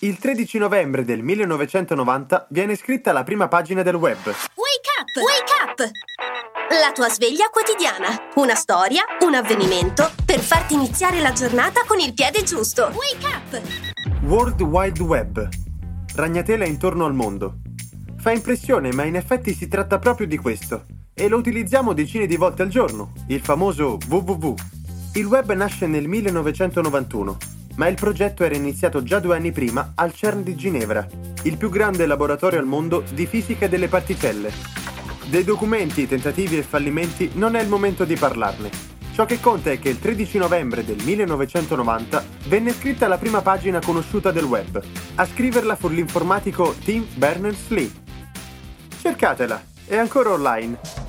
Il 13 novembre del 1990 viene scritta la prima pagina del web. Wake up! Wake up! La tua sveglia quotidiana. Una storia, un avvenimento per farti iniziare la giornata con il piede giusto. Wake up! World Wide Web. Ragnatela intorno al mondo. Fa impressione, ma in effetti si tratta proprio di questo. E lo utilizziamo decine di volte al giorno, il famoso www. Il web nasce nel 1991 ma il progetto era iniziato già due anni prima al CERN di Ginevra, il più grande laboratorio al mondo di fisica delle particelle. Dei documenti, tentativi e fallimenti non è il momento di parlarne. Ciò che conta è che il 13 novembre del 1990 venne scritta la prima pagina conosciuta del web. A scriverla fu l'informatico Tim Berners-Lee. Cercatela, è ancora online